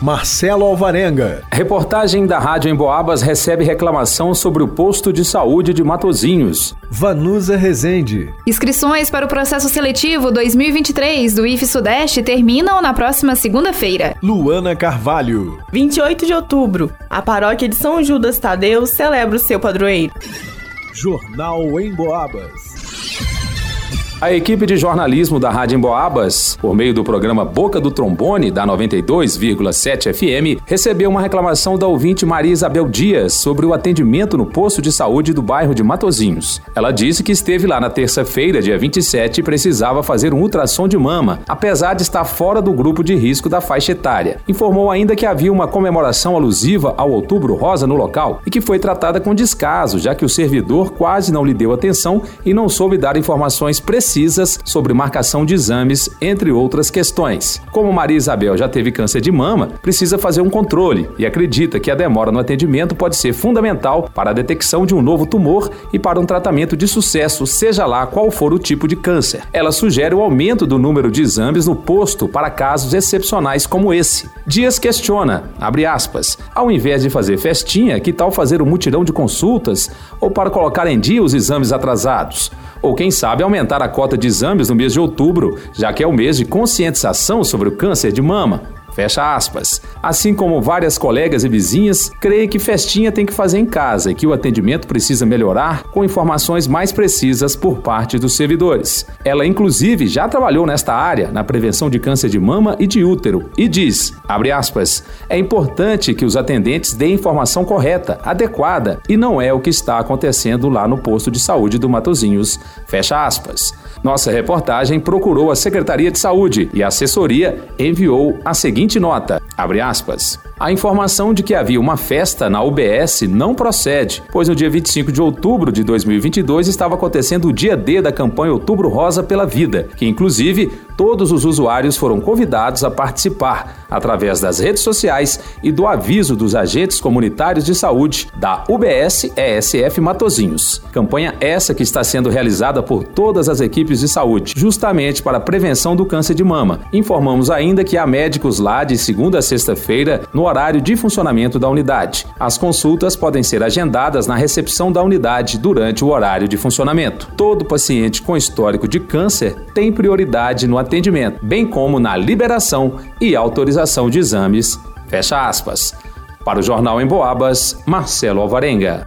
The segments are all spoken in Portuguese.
Marcelo Alvarenga. Reportagem da Rádio Emboabas recebe reclamação sobre o posto de saúde de Matozinhos. Vanusa Rezende. Inscrições para o processo seletivo 2023 do IF Sudeste terminam na próxima segunda-feira. Luana Carvalho. 28 de outubro, a paróquia de São Judas Tadeu celebra o seu padroeiro. Jornal Emboabas. A equipe de jornalismo da Rádio Emboabas, por meio do programa Boca do Trombone, da 92,7 FM, recebeu uma reclamação da ouvinte Maria Isabel Dias sobre o atendimento no posto de saúde do bairro de Matozinhos. Ela disse que esteve lá na terça-feira, dia 27, e precisava fazer um ultrassom de mama, apesar de estar fora do grupo de risco da faixa etária. Informou ainda que havia uma comemoração alusiva ao Outubro Rosa no local e que foi tratada com descaso, já que o servidor quase não lhe deu atenção e não soube dar informações precisas precisas sobre marcação de exames, entre outras questões. Como Maria Isabel já teve câncer de mama, precisa fazer um controle e acredita que a demora no atendimento pode ser fundamental para a detecção de um novo tumor e para um tratamento de sucesso, seja lá qual for o tipo de câncer. Ela sugere o aumento do número de exames no posto para casos excepcionais como esse. Dias questiona, abre aspas, ao invés de fazer festinha, que tal fazer um mutirão de consultas ou para colocar em dia os exames atrasados? Ou quem sabe aumentar a cota de exames no mês de outubro, já que é o mês de conscientização sobre o câncer de mama. Fecha aspas. Assim como várias colegas e vizinhas, creem que festinha tem que fazer em casa e que o atendimento precisa melhorar com informações mais precisas por parte dos servidores. Ela, inclusive, já trabalhou nesta área, na prevenção de câncer de mama e de útero, e diz, abre aspas, é importante que os atendentes deem informação correta, adequada, e não é o que está acontecendo lá no posto de saúde do Matozinhos. Fecha aspas. Nossa reportagem procurou a Secretaria de Saúde e a assessoria enviou a seguinte nota: abre aspas. A informação de que havia uma festa na UBS não procede, pois no dia 25 de outubro de 2022 estava acontecendo o dia D da campanha Outubro Rosa pela Vida, que inclusive todos os usuários foram convidados a participar através das redes sociais e do aviso dos agentes comunitários de saúde da UBS ESF Matozinhos. Campanha essa que está sendo realizada por todas as equipes de saúde, justamente para a prevenção do câncer de mama. Informamos ainda que há médicos lá de segunda a sexta-feira no horário de funcionamento da unidade. As consultas podem ser agendadas na recepção da unidade durante o horário de funcionamento. Todo paciente com histórico de câncer tem prioridade no atendimento, bem como na liberação e autorização de exames. Fecha aspas. Para o Jornal em Boabas, Marcelo Alvarenga.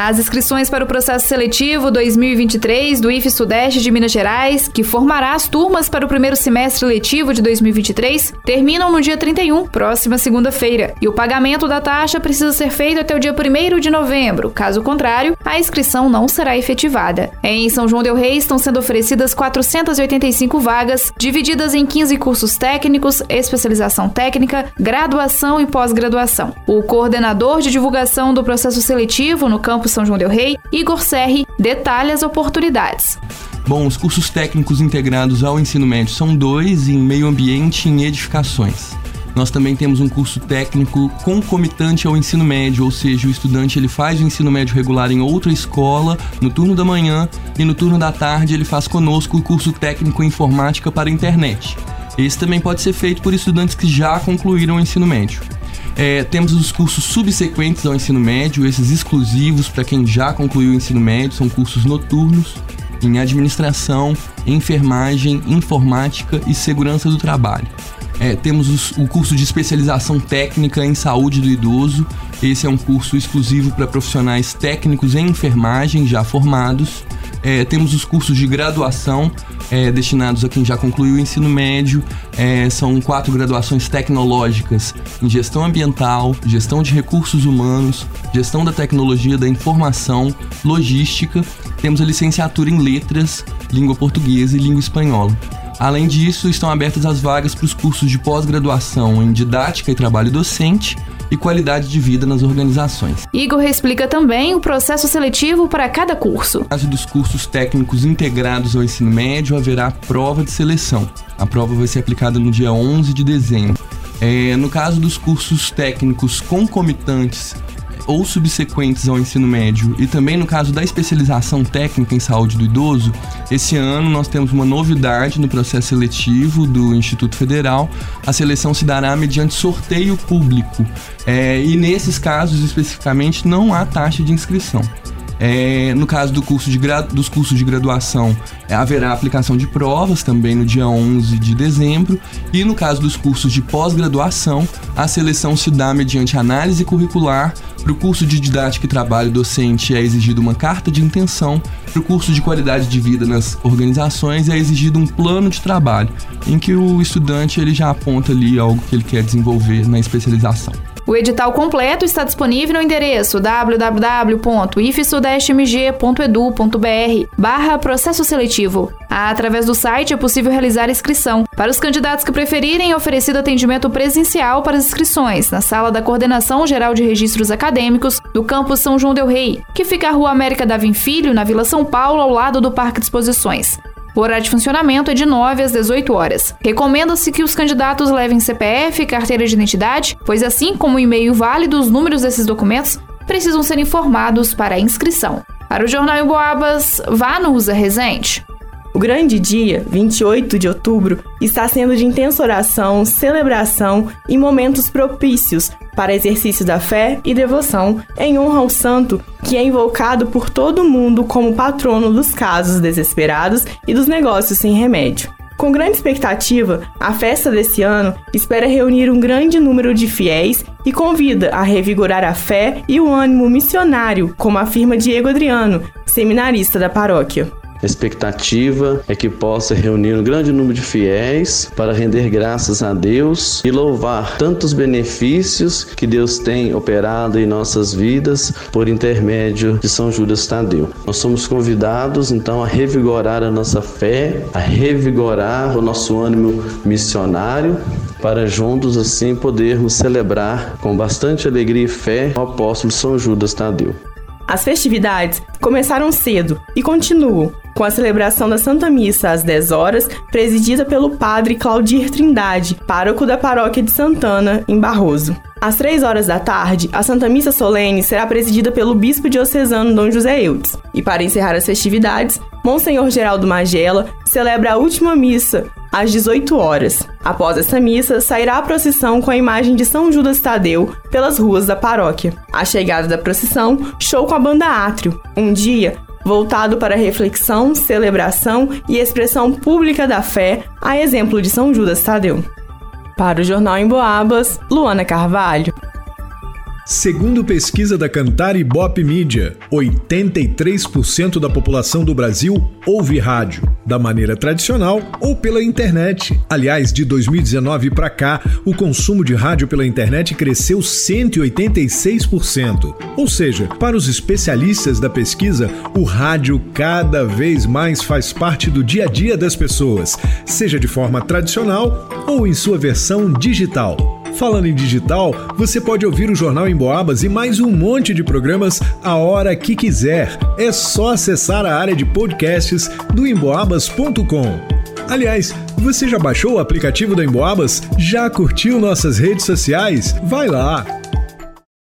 As inscrições para o processo seletivo 2023 do IF Sudeste de Minas Gerais, que formará as turmas para o primeiro semestre letivo de 2023, terminam no dia 31, próxima segunda-feira, e o pagamento da taxa precisa ser feito até o dia 1 de novembro. Caso contrário, a inscrição não será efetivada. Em São João del Rei estão sendo oferecidas 485 vagas, divididas em 15 cursos técnicos, especialização técnica, graduação e pós-graduação. O coordenador de divulgação do processo seletivo no campo Campo São João del Rei, Igor Serri, detalha as oportunidades. Bom, os cursos técnicos integrados ao ensino médio são dois em meio ambiente e em edificações. Nós também temos um curso técnico concomitante ao ensino médio, ou seja, o estudante ele faz o ensino médio regular em outra escola no turno da manhã e no turno da tarde ele faz conosco o curso técnico em informática para a internet. Esse também pode ser feito por estudantes que já concluíram o ensino médio. É, temos os cursos subsequentes ao ensino médio, esses exclusivos para quem já concluiu o ensino médio, são cursos noturnos em administração, enfermagem, informática e segurança do trabalho. É, temos os, o curso de especialização técnica em saúde do idoso. Esse é um curso exclusivo para profissionais técnicos em enfermagem já formados. É, temos os cursos de graduação é, destinados a quem já concluiu o ensino médio. É, são quatro graduações tecnológicas em gestão ambiental, gestão de recursos humanos, gestão da tecnologia da informação, logística. Temos a licenciatura em letras, língua portuguesa e língua espanhola. Além disso, estão abertas as vagas para os cursos de pós-graduação em didática e trabalho docente e qualidade de vida nas organizações. Igor explica também o processo seletivo para cada curso. No caso dos cursos técnicos integrados ao ensino médio, haverá prova de seleção. A prova vai ser aplicada no dia 11 de dezembro. É, no caso dos cursos técnicos concomitantes ou subsequentes ao ensino médio e também no caso da especialização técnica em saúde do idoso, esse ano nós temos uma novidade no processo seletivo do Instituto Federal. A seleção se dará mediante sorteio público é, e nesses casos especificamente não há taxa de inscrição. É, no caso do curso de dos cursos de graduação, é, haverá aplicação de provas também no dia 11 de dezembro. E no caso dos cursos de pós-graduação, a seleção se dá mediante análise curricular. Para o curso de didática e trabalho docente é exigida uma carta de intenção. Para o curso de qualidade de vida nas organizações é exigido um plano de trabalho, em que o estudante ele já aponta ali algo que ele quer desenvolver na especialização. O edital completo está disponível no endereço www.ifsudestemg.edu.br barra processo seletivo. Através do site é possível realizar inscrição. Para os candidatos que preferirem, é oferecido atendimento presencial para as inscrições na sala da Coordenação Geral de Registros Acadêmicos do campus São João del Rei, que fica à Rua América Davim Filho, na Vila São Paulo, ao lado do Parque de Exposições. O horário de funcionamento é de 9 às 18 horas. Recomenda-se que os candidatos levem CPF e carteira de identidade, pois assim como o e-mail válido, os números desses documentos precisam ser informados para a inscrição. Para o Jornal em Boabas, vá no Usa Resente. O grande dia, 28 de outubro, está sendo de intensa oração, celebração e momentos propícios para exercício da fé e devoção em honra ao santo que é invocado por todo mundo como patrono dos casos desesperados e dos negócios sem remédio. Com grande expectativa, a festa desse ano espera reunir um grande número de fiéis e convida a revigorar a fé e o ânimo missionário, como afirma Diego Adriano, seminarista da paróquia. A expectativa é que possa reunir um grande número de fiéis para render graças a Deus e louvar tantos benefícios que Deus tem operado em nossas vidas por intermédio de São Judas Tadeu. Nós somos convidados então a revigorar a nossa fé, a revigorar o nosso ânimo missionário para juntos assim podermos celebrar com bastante alegria e fé o apóstolo São Judas Tadeu. As festividades começaram cedo e continuam, com a celebração da Santa Missa às 10 horas, presidida pelo padre Claudir Trindade, pároco da paróquia de Santana, em Barroso. Às 3 horas da tarde, a Santa Missa Solene será presidida pelo bispo diocesano Dom José Eudes. E para encerrar as festividades, Monsenhor Geraldo Magela celebra a última missa às 18 horas. Após essa missa, sairá a procissão com a imagem de São Judas Tadeu pelas ruas da paróquia. A chegada da procissão, show com a banda Átrio, um dia voltado para reflexão, celebração e expressão pública da fé, a exemplo de São Judas Tadeu. Para o Jornal em Boabas, Luana Carvalho. Segundo pesquisa da Cantar e Bop Mídia, 83% da população do Brasil ouve rádio, da maneira tradicional ou pela internet. Aliás, de 2019 para cá, o consumo de rádio pela internet cresceu 186%. Ou seja, para os especialistas da pesquisa, o rádio cada vez mais faz parte do dia a dia das pessoas, seja de forma tradicional ou em sua versão digital. Falando em digital, você pode ouvir o Jornal em Boabas e mais um monte de programas a hora que quiser. É só acessar a área de podcasts do emboabas.com. Aliás, você já baixou o aplicativo da Emboabas? Já curtiu nossas redes sociais? Vai lá!